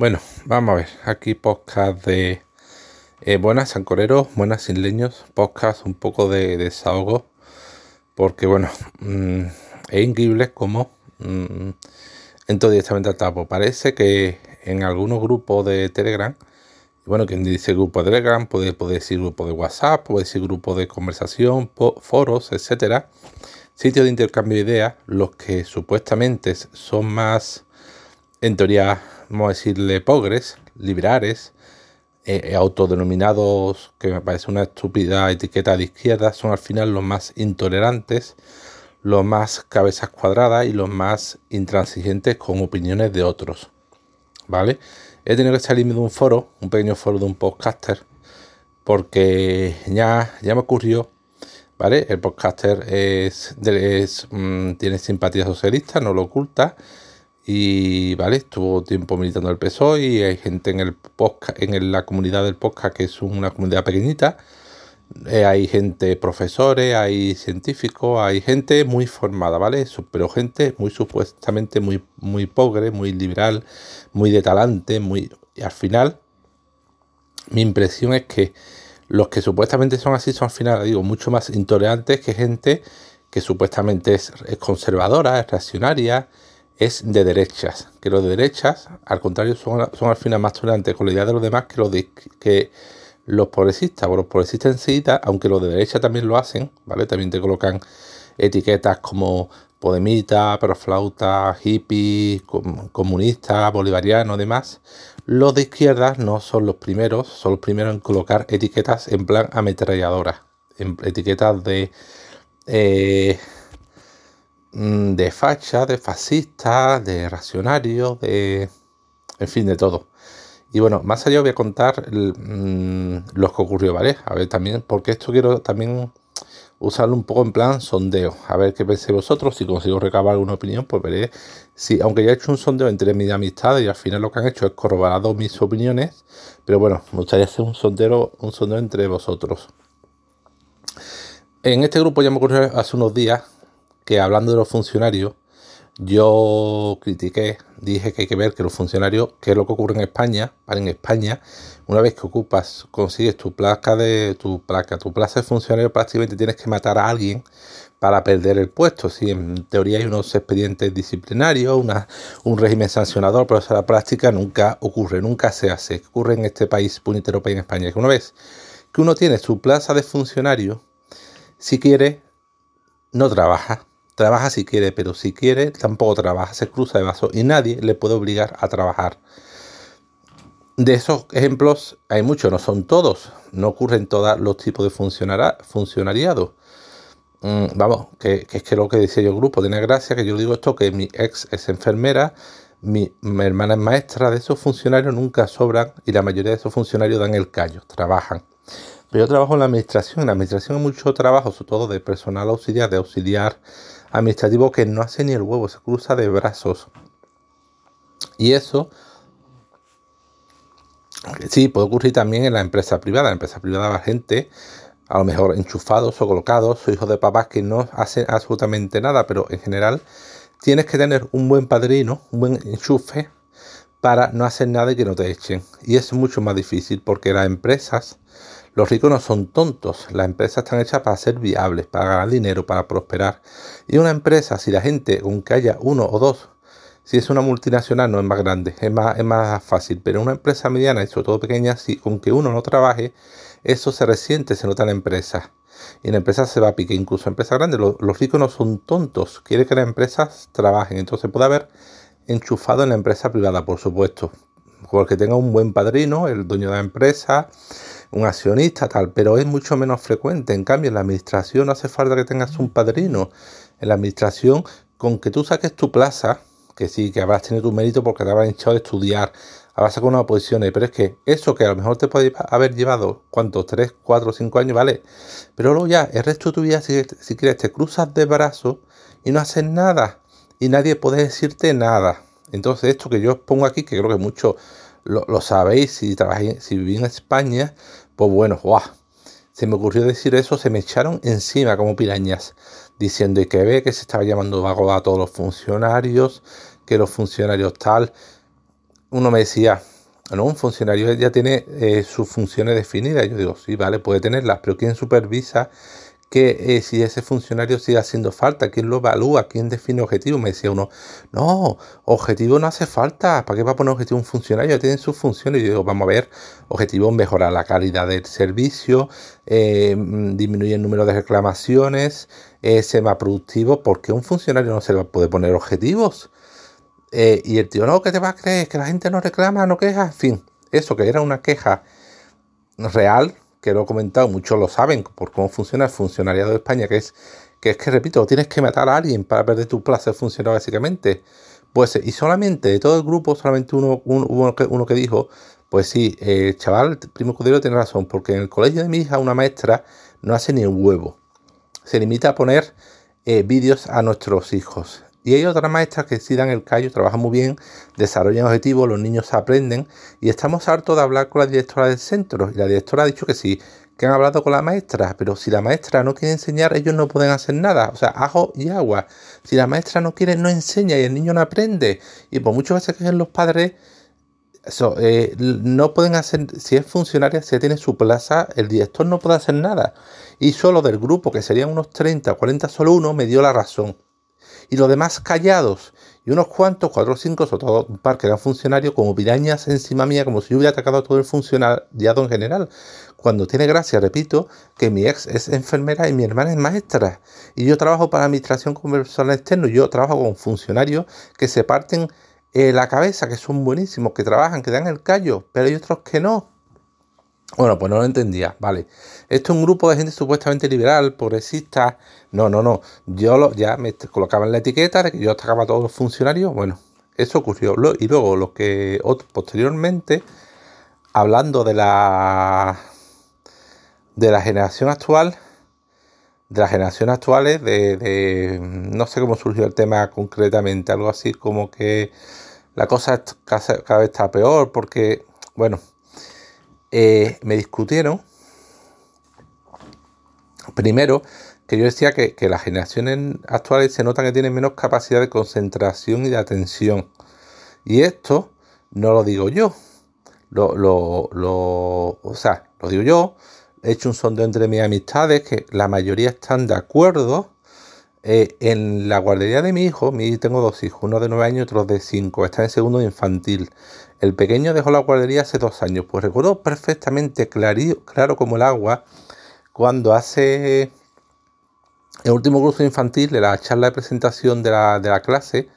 Bueno, vamos a ver. Aquí podcast de eh, buenas ancoreros, buenas isleños, podcast un poco de, desahogo. Porque bueno, mm, es increíble como mm, entro directamente al tapo. Parece que en algunos grupos de Telegram, bueno, quien dice grupo de Telegram puede decir grupo de WhatsApp, puede decir grupo de conversación, foros, etcétera sitios de intercambio de ideas, los que supuestamente son más, en teoría, vamos a decirle, pogres, liberales, eh, eh, autodenominados, que me parece una estúpida etiqueta de izquierda, son al final los más intolerantes, los más cabezas cuadradas y los más intransigentes con opiniones de otros. ¿Vale? He tenido que salirme de un foro, un pequeño foro de un podcaster, porque ya, ya me ocurrió ¿vale? El podcaster mm, tiene simpatía socialista, no lo oculta. Y vale, estuvo tiempo militando el PSOE y hay gente en el podcast, en la comunidad del podcast que es una comunidad pequeñita. Eh, hay gente, profesores, hay científicos, hay gente muy formada, ¿vale? Pero gente muy supuestamente muy, muy pobre, muy liberal, muy de talante, muy. Y al final, mi impresión es que los que supuestamente son así son al final, digo, mucho más intolerantes que gente que supuestamente es, conservadora, es reaccionaria, es de derechas. Que los de derechas, al contrario, son, al final más tolerantes con la idea de los demás que los, que los progresistas. O los progresistas enseguida, aunque los de derecha también lo hacen, ¿vale? También te colocan etiquetas como podemita, proflauta, hippie, comunista, bolivariano, demás. Los de izquierdas no son los primeros, son los primeros en colocar etiquetas en plan ametralladora, en etiquetas de eh, de facha, de fascista, de racionario, de en fin, de todo. Y bueno, más allá voy a contar mm, lo que ocurrió, ¿vale? A ver también, porque esto quiero también usarlo un poco en plan sondeo, a ver qué penséis vosotros, si consigo recabar alguna opinión, pues veré si, aunque ya he hecho un sondeo entre mis amistades y al final lo que han hecho es corroborar mis opiniones, pero bueno, me gustaría hacer un sondeo, un sondeo entre vosotros. En este grupo ya me ocurrió hace unos días que hablando de los funcionarios, yo critiqué, dije que hay que ver que los funcionarios, qué es lo que ocurre en España, en España, una vez que ocupas, consigues tu placa de tu placa, tu plaza de funcionario, prácticamente tienes que matar a alguien para perder el puesto. Si en teoría hay unos expedientes disciplinarios, un régimen sancionador, pero en la práctica nunca ocurre, nunca se hace. Ocurre en este país puñetero país en España, que una vez que uno tiene su plaza de funcionario, si quiere, no trabaja Trabaja si quiere, pero si quiere tampoco trabaja, se cruza de vaso y nadie le puede obligar a trabajar. De esos ejemplos hay muchos, no son todos, no ocurren todos los tipos de funcionariado. Mm, vamos, que, es que lo que decía yo el grupo, tiene gracia que yo digo esto, que mi ex es enfermera, mi, mi, hermana es maestra, de esos funcionarios nunca sobran y la mayoría de esos funcionarios dan el callo, trabajan. Pero yo trabajo en la administración, en la administración hay mucho trabajo, sobre todo de personal auxiliar, de auxiliar administrativo que no hace ni el huevo, se cruza de brazos. Y eso sí puede ocurrir también en la empresa privada. En la empresa privada va gente, a lo mejor enchufados o colocados, o hijos de papás que no hacen absolutamente nada, pero en general tienes que tener un buen padrino, un buen enchufe para no hacer nada y que no te echen. Y es mucho más difícil porque las empresas los ricos no son tontos, las empresas están hechas para ser viables, para ganar dinero, para prosperar. Y una empresa, si la gente, aunque haya uno o dos, si es una multinacional no es más grande, es más, es más fácil, pero una empresa mediana y sobre todo pequeña, si aunque uno no trabaje, eso se resiente, se nota en la empresa. Y en la empresa se va a pique, incluso en empresas grandes, los, los ricos no son tontos, quieren que las empresas trabajen, entonces puede haber enchufado en la empresa privada, por supuesto, porque tenga un buen padrino, el dueño de la empresa, un accionista, tal, pero es mucho menos frecuente. En cambio, en la administración no hace falta que tengas un padrino. En la administración, con que tú saques tu plaza, que sí, que habrás tenido tu mérito porque te habrás echado de estudiar, habrás sacado una posición, pero es que eso que a lo mejor te puede haber llevado, ¿cuántos? 3, 4, 5 años, ¿vale? Pero luego ya, el resto de tu vida, si, si quieres, te cruzas de brazos y no haces nada. Y nadie puede decirte nada. Entonces, esto que yo os pongo aquí, que creo que mucho lo, sabéis, si trabajáis, si vivís en España, pues bueno, ¡guau! Se me ocurrió decir eso, se me echaron encima como pirañas, diciendo que ve que se estaba llamando vago a todos los funcionarios, que los funcionarios tal. Uno me decía, ¿no? Un funcionario ya tiene eh, sus funciones definidas. Yo digo, sí, vale, puede tenerlas, pero ¿quién supervisa que eh, si ese funcionario sigue haciendo falta, quién lo evalúa, quién define objetivo. Me decía uno, no, objetivo no hace falta, ¿para qué va a poner objetivo un funcionario? Tiene sus funciones. Y yo digo, vamos a ver, objetivo mejorar la calidad del servicio, eh, disminuir el número de reclamaciones, eh, ser más productivo, porque un funcionario no se le puede poner objetivos. Eh, y el tío, no, ¿qué te vas a creer? Que la gente no reclama, no queja, en fin, eso que era una queja real, que lo he comentado, muchos lo saben por cómo funciona el funcionariado de España, que es que, es que repito, tienes que matar a alguien para perder tu plaza de básicamente. Pues, y solamente de todo el grupo, solamente uno, uno, uno que dijo, pues sí, el chaval, primo Cudero tiene razón, porque en el colegio de mi hija una maestra no hace ni un huevo. Se limita a poner eh, vídeos a nuestros hijos. Y hay otras maestras que sí dan el callo, trabajan muy bien, desarrollan objetivos, los niños aprenden y estamos hartos de hablar con la directora del centro. Y la directora ha dicho que sí, que han hablado con la maestra, pero si la maestra no quiere enseñar, ellos no pueden hacer nada. O sea, ajo y agua. Si la maestra no quiere, no enseña y el niño no aprende. Y por muchas veces que los padres, eso, eh, no pueden hacer, si es funcionaria, si tiene su plaza, el director no puede hacer nada. Y solo del grupo, que serían unos 30 o 40, solo uno me dio la razón y los demás callados. Y unos cuantos, cuatro o cinco, sobre todo un par que eran funcionarios, como pirañas encima mía, como si yo hubiera atacado a todo el funcionariado en general. Cuando tiene gracia, repito, que mi ex es enfermera y mi hermana es maestra. Y yo trabajo para administración con personal externo. Yo trabajo con funcionarios que se parten eh, la cabeza, que son buenísimos, que trabajan, que dan el callo, pero hay otros que no. Bueno, pues no lo entendía, vale. Esto es un grupo de gente supuestamente liberal, progresista. No, no, no. Yo lo, ya me colocaba en la etiqueta yo atacaba a todos los funcionarios. Bueno, eso ocurrió. Y luego, lo que posteriormente, hablando de la de la generación actual, de la generación actuales, de, de no sé cómo surgió el tema concretamente, algo así como que la cosa cada vez está peor porque, bueno, eh, me discutieron, primero, que yo decía que, las generaciones actuales se notan que tienen menos capacidad de concentración y de atención. Y esto no lo digo yo. Lo, lo, lo, o sea, lo digo yo. He hecho un sondeo entre mis amistades que la mayoría están de acuerdo. Eh, en la guardería de mi hijo, mi, tengo dos hijos, uno de nueve años y otro de cinco, está en segundo de infantil. El pequeño dejó la guardería hace dos años, pues recuerdo perfectamente claro como el agua cuando hace el último curso infantil de la charla de presentación de la, clase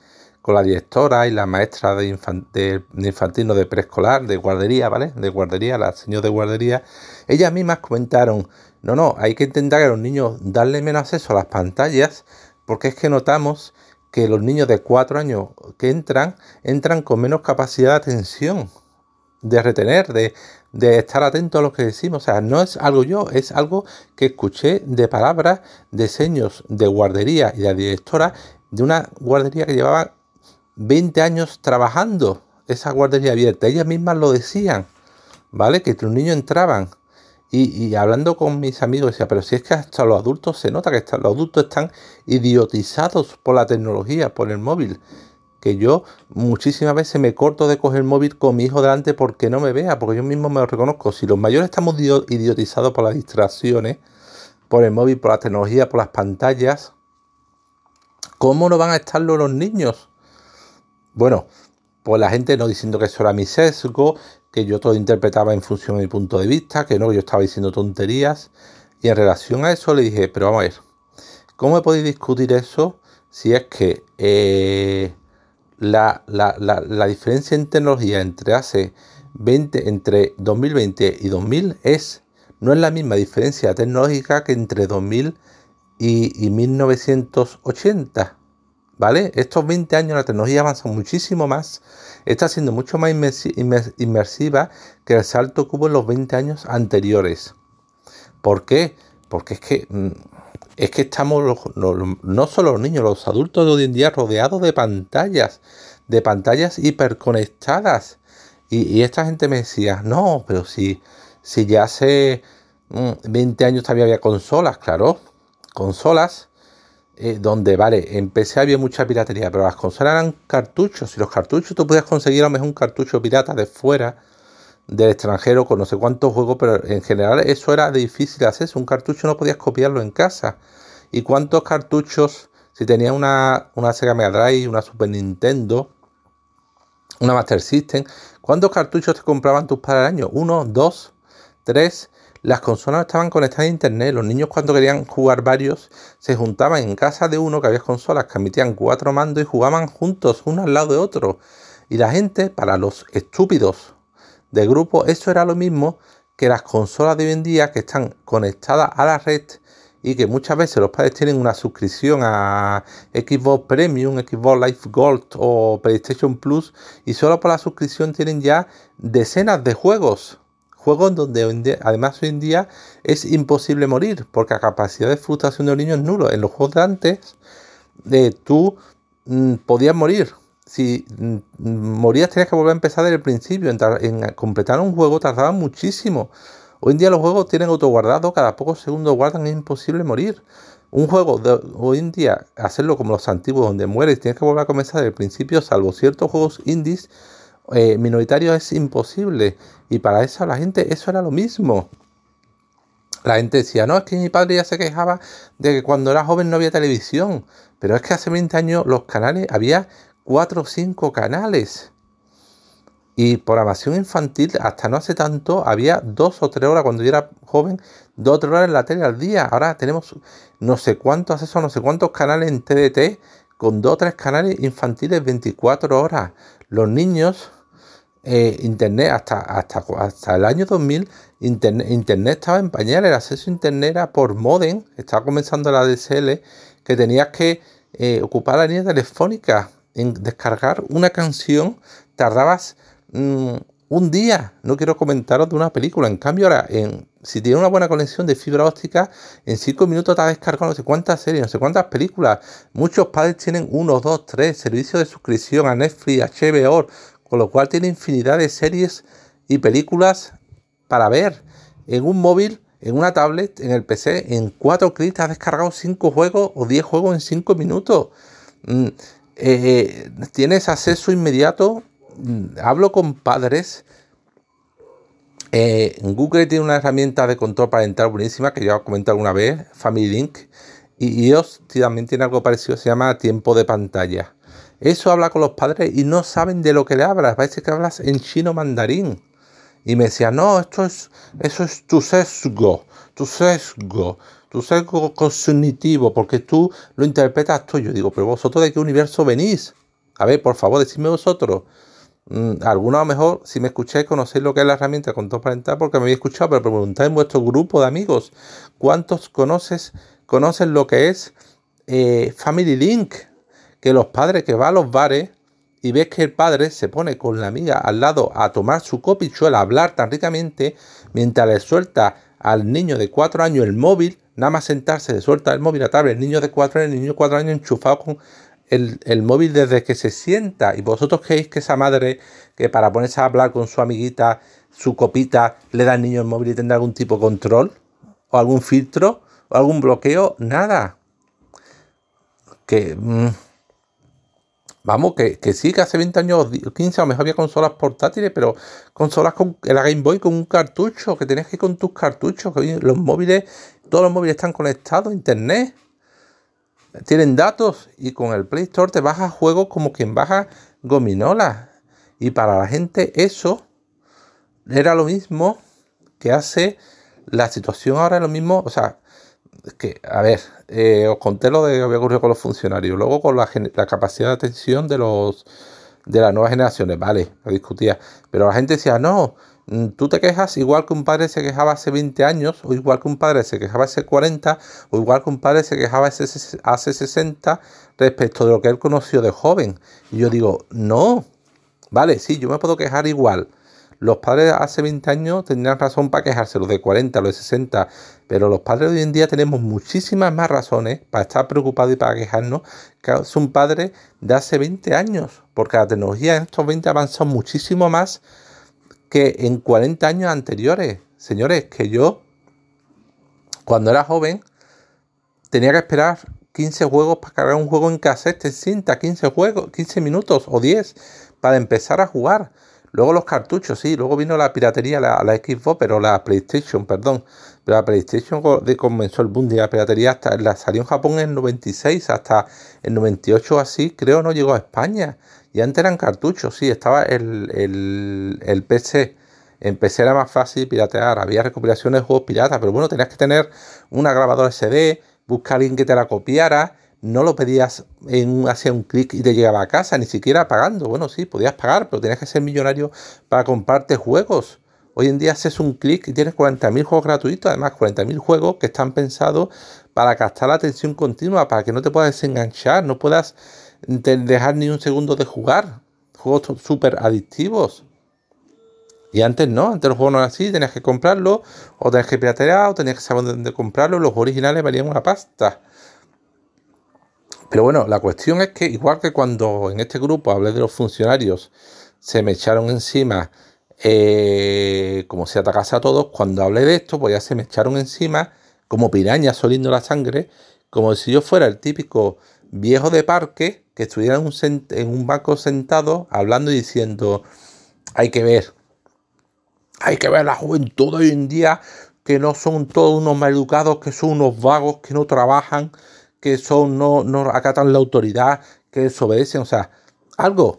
con la directora y la maestra de, infantil, no de preescolar, de guardería, ¿vale? De guardería, la señora de guardería, ellas mismas comentaron, no, no, hay que intentar a los niños darle menos acceso a las pantallas porque es que notamos que los niños de cuatro años que entran, entran con menos capacidad de atención, de retener, de, estar atento a lo que decimos. O sea, no es algo yo, es algo que escuché de palabras, de seños de guardería y de directora de una guardería que llevaba 20 años trabajando, esa guardería abierta. Ellas mismas lo decían, ¿vale? Que los niños entraban y, hablando con mis amigos, decía, pero si es que hasta los adultos se nota que los adultos están idiotizados por la tecnología, por el móvil. Que yo muchísimas veces me corto de coger el móvil con mi hijo delante porque no me vea, porque yo mismo me lo reconozco. Si los mayores estamos idiotizados por las distracciones, por el móvil, por la tecnología, por las pantallas, ¿cómo no van a estarlo los niños? Bueno, pues la gente no diciendo que eso era mi sesgo, que yo todo interpretaba en función de mi punto de vista, que no, yo estaba diciendo tonterías. Y en relación a eso le dije, pero vamos a ver, ¿cómo me podéis discutir eso si es que eh, la, diferencia en tecnología entre hace 20, entre 2020 y 2000 es, no es la misma diferencia tecnológica que entre 2000 y, y 1980? ¿Vale? Estos 20 años la tecnología avanza muchísimo más, está siendo mucho más inmersiva que el salto que hubo en los 20 años anteriores. ¿Por qué? Porque es que, mm, es que estamos, no solo los niños, los adultos de hoy en día rodeados de pantallas, de pantallas hiperconectadas. Y, y esta gente me decía, no, pero si, si ya hace 20 mm, años todavía había consolas, claro, consolas eh, donde, vale, en PC había mucha piratería, pero las consolas eran cartuchos. Y los cartuchos tú podías conseguir a lo mejor un cartucho pirata de fuera, del extranjero con no sé cuántos juegos, pero en general eso era difícil hacer. Un cartucho no podías copiarlo en casa. ¿Y cuántos cartuchos, si tenías una, una Sega Mega Drive, una Super Nintendo, una Master System, cuántos cartuchos te compraban tus padres al año? ¿Uno, dos, tres? Las consolas estaban conectadas a internet. Los niños cuando querían jugar varios se juntaban en casa de uno que había consolas que emitían cuatro mandos y jugaban juntos, uno al lado de otro. Y la gente, para los estúpidos de grupo, eso era lo mismo que las consolas de hoy en día que están conectadas a la red y que muchas veces los padres tienen una suscripción a Xbox Premium, Xbox Live Gold o PlayStation Plus y solo por la suscripción tienen ya decenas de juegos. Juegos donde además hoy en día es imposible morir porque la capacidad de frustración de los niños es nulo. En los juegos de antes de tú mm, podías morir. Si mm, morías tenías que volver a empezar desde el principio. En, en completar un juego tardaba muchísimo. Hoy en día los juegos tienen autoguardado, cada pocos segundos guardan, es imposible morir. Un juego de hoy en día, hacerlo como los antiguos, donde mueres, tienes que volver a comenzar desde el principio, salvo ciertos juegos indies eh, minoritarios, es imposible. Y para eso la gente, eso era lo mismo. La gente decía, no, es que mi padre ya se quejaba de que cuando era joven no había televisión. Pero es que hace 20 años los canales, había 4 o 5 canales. Y programación infantil, hasta no hace tanto, había dos o tres horas cuando yo era joven, dos o tres horas en la tele al día. Ahora tenemos no sé cuántos accesos, no sé cuántos canales en TDT, con dos o tres canales infantiles 24 horas. Los niños, eh, internet, hasta, hasta, hasta el año 2000, internet, internet estaba en pañales, el acceso a internet era por modem, estaba comenzando la DSL, que tenías que eh, ocupar la línea telefónica en descargar una canción, tardabas Mm, un día. No quiero comentaros de una película. En cambio, ahora, en, si tiene una buena conexión de fibra óptica, en 5 minutos te ha descargado no sé cuántas series, no sé cuántas películas. Muchos padres tienen uno, dos, tres servicios de suscripción a Netflix, HBO, con lo cual tiene infinidad de series y películas para ver. En un móvil, en una tablet, en el PC, en 4 clics has descargado 5 juegos o 10 juegos en 5 minutos. Mm, eh, eh, tienes acceso inmediato Mm, hablo con padres. Eh, Google tiene una herramienta de control parental buenísima que ya he comentado alguna vez, Family Link. Y ellos también tiene algo parecido, se llama tiempo de pantalla. Eso habla con los padres y no saben de lo que le hablas. Parece que hablas en chino mandarín. Y me decía, no, esto es, eso es tu sesgo, tu sesgo, tu sesgo cognitivo, porque tú lo interpretas tú. Yo digo, pero vosotros de qué universo venís? A ver, por favor, decidme vosotros. Mm, algunos a lo mejor, si me escucháis, conocéis lo que es la herramienta control parental porque me habéis escuchado, pero preguntáis en vuestro grupo de amigos, ¿cuántos conoces, conocen lo que es eh, Family Link? Que los padres que van a los bares y ves que el padre se pone con la amiga al lado a tomar su copichuela, a hablar tan ricamente, mientras le suelta al niño de 4 años el móvil, nada más sentarse, le suelta el móvil a tablet, el niño de 4 años, el niño de 4 años enchufado con el, móvil desde que se sienta. Y vosotros creéis que esa madre que para ponerse a hablar con su amiguita, su copita, le da al niño el móvil y tendrá algún tipo de control, o algún filtro, o algún bloqueo, nada. Que. Mm, vamos, que, que, sí, que hace 20 años, 15 a lo mejor había consolas portátiles, pero consolas con la Game Boy con un cartucho, que tienes que ir con tus cartuchos, que los móviles, todos los móviles están conectados a internet tienen datos y con el Play Store te baja juegos como quien baja gominola. Y para la gente eso era lo mismo que hace la situación ahora es lo mismo, o sea, que, a ver, eh, os conté lo de que había ocurrido con los funcionarios, luego con la, la capacidad de atención de los de las nuevas generaciones, vale, lo discutía, pero la gente decía, no, tú te quejas igual que un padre se quejaba hace 20 años, o igual que un padre se quejaba hace 40, o igual que un padre se quejaba hace 60 respecto de lo que él conoció de joven. Y yo digo, no, vale, sí, yo me puedo quejar igual. Los padres hace 20 años tendrían razón para quejarse, los de 40, los de 60, pero los padres de hoy en día tenemos muchísimas más razones para estar preocupados y para quejarnos que es un padre de hace 20 años, porque la tecnología en estos 20 ha avanzado muchísimo más que en 40 años anteriores. Señores, que yo, cuando era joven, tenía que esperar 15 juegos para cargar un juego en cassette, en cinta, 15 juegos, 15 minutos o 10 para empezar a jugar. Luego los cartuchos, sí, luego vino la piratería, la, la Xbox, pero la PlayStation, perdón. Pero la PlayStation comenzó el boom de la piratería hasta la salió en Japón en el 96, hasta el 98 así, creo no llegó a España. Y antes eran cartuchos, sí, estaba el, el, el PC. En PC era más fácil piratear, había recopilaciones de juegos piratas, pero bueno, tenías que tener una grabadora SD, buscar a alguien que te la copiara no lo pedías en un clic y te llegaba a casa, ni siquiera pagando. Bueno, sí, podías pagar, pero tenías que ser millonario para comprarte juegos. Hoy en día haces un clic y tienes 40.000 juegos gratuitos, además 40.000 juegos que están pensados para captar la atención continua, para que no te puedas desenganchar, no puedas dejar ni un segundo de jugar. Juegos súper adictivos. Y antes no, antes los juegos no eran así, tenías que comprarlo, o tenías que piratear, o tenías que saber dónde comprarlo, los originales valían una pasta. Pero bueno, la cuestión es que igual que cuando en este grupo hablé de los funcionarios, se me echaron encima eh, como si atacase a todos, cuando hablé de esto, pues ya se me echaron encima como pirañas oliendo la sangre, como si yo fuera el típico viejo de parque que estuviera en un, banco sentado hablando y diciendo, hay que ver, hay que ver la juventud hoy en día, que no son todos unos maleducados, que son unos vagos, que no trabajan, que son, no, no acatan la autoridad, que desobedecen, o sea, algo,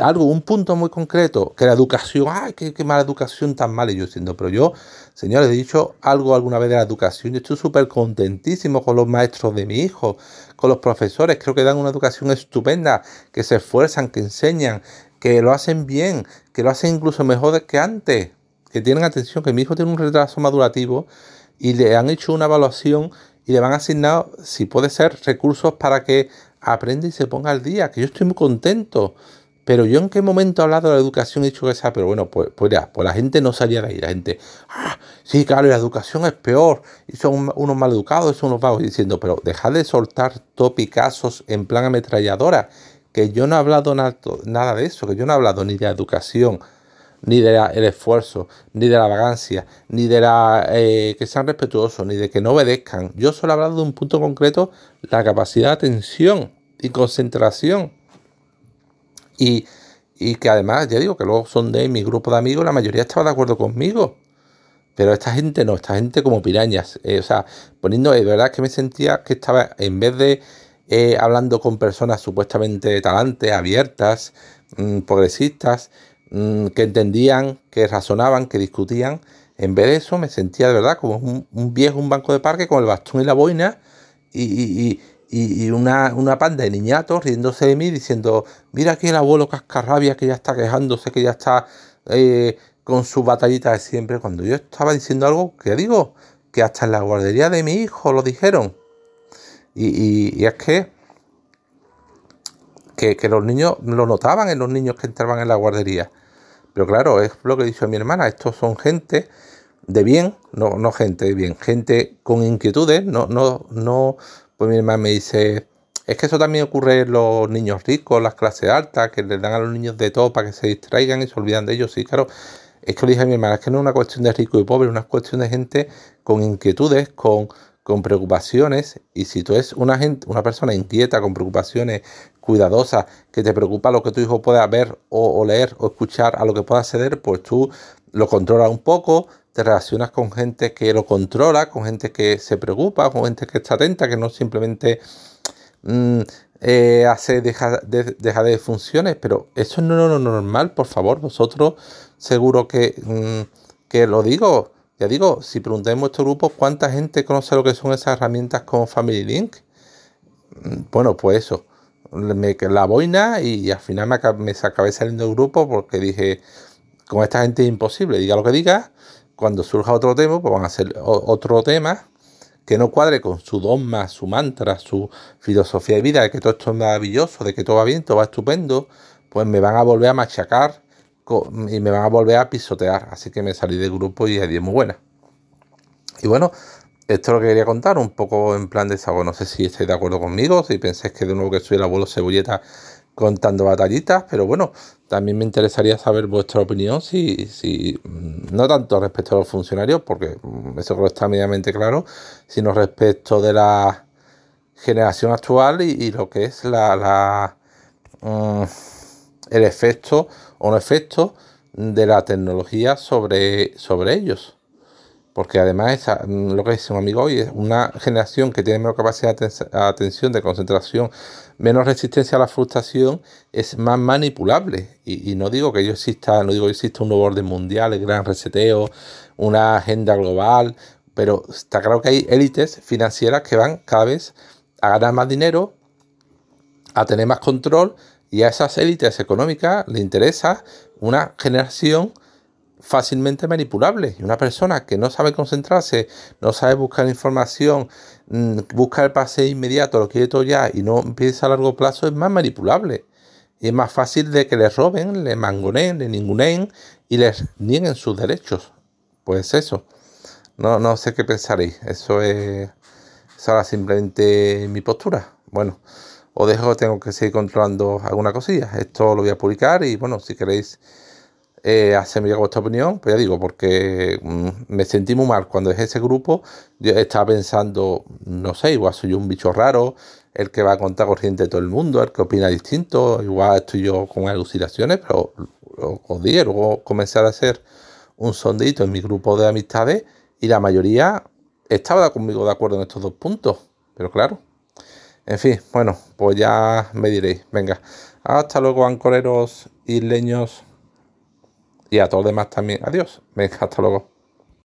algo, un punto muy concreto, que la educación, ay, qué, mala educación tan mala, yo diciendo, pero yo, señores, he dicho algo alguna vez de la educación, yo estoy súper contentísimo con los maestros de mi hijo, con los profesores, creo que dan una educación estupenda, que se esfuerzan, que enseñan, que lo hacen bien, que lo hacen incluso mejor que antes, que tienen atención, que mi hijo tiene un retraso madurativo y le han hecho una evaluación y le van a asignar, si puede ser, recursos para que aprenda y se ponga al día, que yo estoy muy contento. Pero yo en qué momento he hablado de la educación y dicho que sea, pero bueno, pues, pues ya, pues la gente no salía de ahí, la gente, ah, sí, claro, la educación es peor, y son unos mal educados, son unos vagos, diciendo, pero dejad de soltar topicazos en plan ametralladora, que yo no he hablado nada de eso, que yo no he hablado ni de educación, ni del esfuerzo, ni de la vagancia, ni de la eh, que sean respetuosos, ni de que no obedezcan. Yo solo he hablado de un punto concreto, la capacidad de atención y concentración. Y, que además, ya digo, que luego son de mi grupo de amigos, la mayoría estaba de acuerdo conmigo. Pero esta gente no, esta gente como pirañas. Eh, o sea, poniendo, de verdad que me sentía que estaba, en vez de eh, hablando con personas supuestamente talantes, abiertas, mm, progresistas, Mm, que entendían, que razonaban, que discutían. En vez de eso me sentía de verdad como un, viejo, un banco de parque con el bastón y la boina y, una, una, panda de niñatos riéndose de mí diciendo, mira aquí el abuelo cascarrabia que ya está quejándose, que ya está eh, con su batallita de siempre. Cuando yo estaba diciendo algo que digo, que hasta en la guardería de mi hijo lo dijeron. y es que que, los niños lo notaban en los niños que entraban en la guardería. Pero claro, es lo que dicho mi hermana, estos son gente de bien, no, no gente de bien, gente con inquietudes, no, no, no, pues mi hermana me dice, es que eso también ocurre en los niños ricos, las clases altas, que les dan a los niños de todo para que se distraigan y se olvidan de ellos, sí, claro. Es que lo dije a mi hermana, es que no es una cuestión de rico y pobre, es una cuestión de gente con inquietudes, con, con preocupaciones y si tú eres una gente, una persona inquieta con preocupaciones, cuidadosa, que te preocupa lo que tu hijo pueda ver o, leer o escuchar a lo que pueda acceder, pues tú lo controlas un poco, te relacionas con gente que lo controla, con gente que se preocupa, con gente que está atenta, que no simplemente mm, eh, hace deja de, de funciones, pero eso no es lo normal, por favor, vosotros seguro que, mm, que lo digo ya digo, si preguntamos en vuestro grupo cuánta gente conoce lo que son esas herramientas como Family Link, mm, bueno, pues eso, me, la boina y al final me, me acabé saliendo del grupo porque dije, con esta gente es imposible, diga lo que diga, cuando surja otro tema, pues van a hacer otro tema que no cuadre con su dogma, su mantra, su filosofía de vida, de que todo esto es maravilloso, de que todo va bien, todo va estupendo, pues me van a volver a machacar y me van a volver a pisotear. Así que me salí del grupo y adiós muy buena. Y bueno, esto es lo que quería contar, un poco en plan de desahogo. No sé si estáis de acuerdo conmigo, si pensáis que de nuevo que soy el abuelo cebolleta contando batallitas, pero bueno, también me interesaría saber vuestra opinión, si, si mm, no tanto respecto a los funcionarios, porque mm, eso creo está medianamente claro, sino respecto de la generación actual y, lo que es la, la mm, el efecto o no efecto de la tecnología sobre, sobre ellos. Porque además, mm, lo que dice un amigo hoy, es una generación que tiene menos capacidad de atención, de concentración, menos resistencia a la frustración, es más manipulable. Y, no digo que yo exista, no digo que exista un nuevo orden mundial, el gran reseteo, una agenda global, pero está claro que hay élites financieras que van cada vez a ganar más dinero, a tener más control, y a esas élites económicas le interesa una generación fácilmente manipulable. Y una persona que no sabe concentrarse, no sabe buscar información, mm, busca el pase inmediato, lo quiere todo ya y no empieza a largo plazo, es más manipulable. Y es más fácil de que le roben, le mangoneen, le ninguneen y les nieguen sus derechos. Pues eso. No, no sé qué pensaréis. Eso es, es ahora simplemente mi postura. Bueno, os dejo, tengo que seguir controlando alguna cosilla. Esto lo voy a publicar y bueno, si queréis eh, hacerme llegar vuestra opinión, pues ya digo, porque mm, me sentí muy mal cuando dejé ese grupo. Yo estaba pensando, no sé, igual soy un bicho raro, el que va a contar corriente de todo el mundo, el que opina distinto, igual estoy yo con alucinaciones, pero os dije, luego comencé a hacer un sondito en mi grupo de amistades y la mayoría estaba conmigo de acuerdo en estos dos puntos, pero claro. En fin, bueno, pues ya me diréis. Venga, hasta luego, ancoreros y leños y a todos los demás también. Adiós. Venga, hasta luego.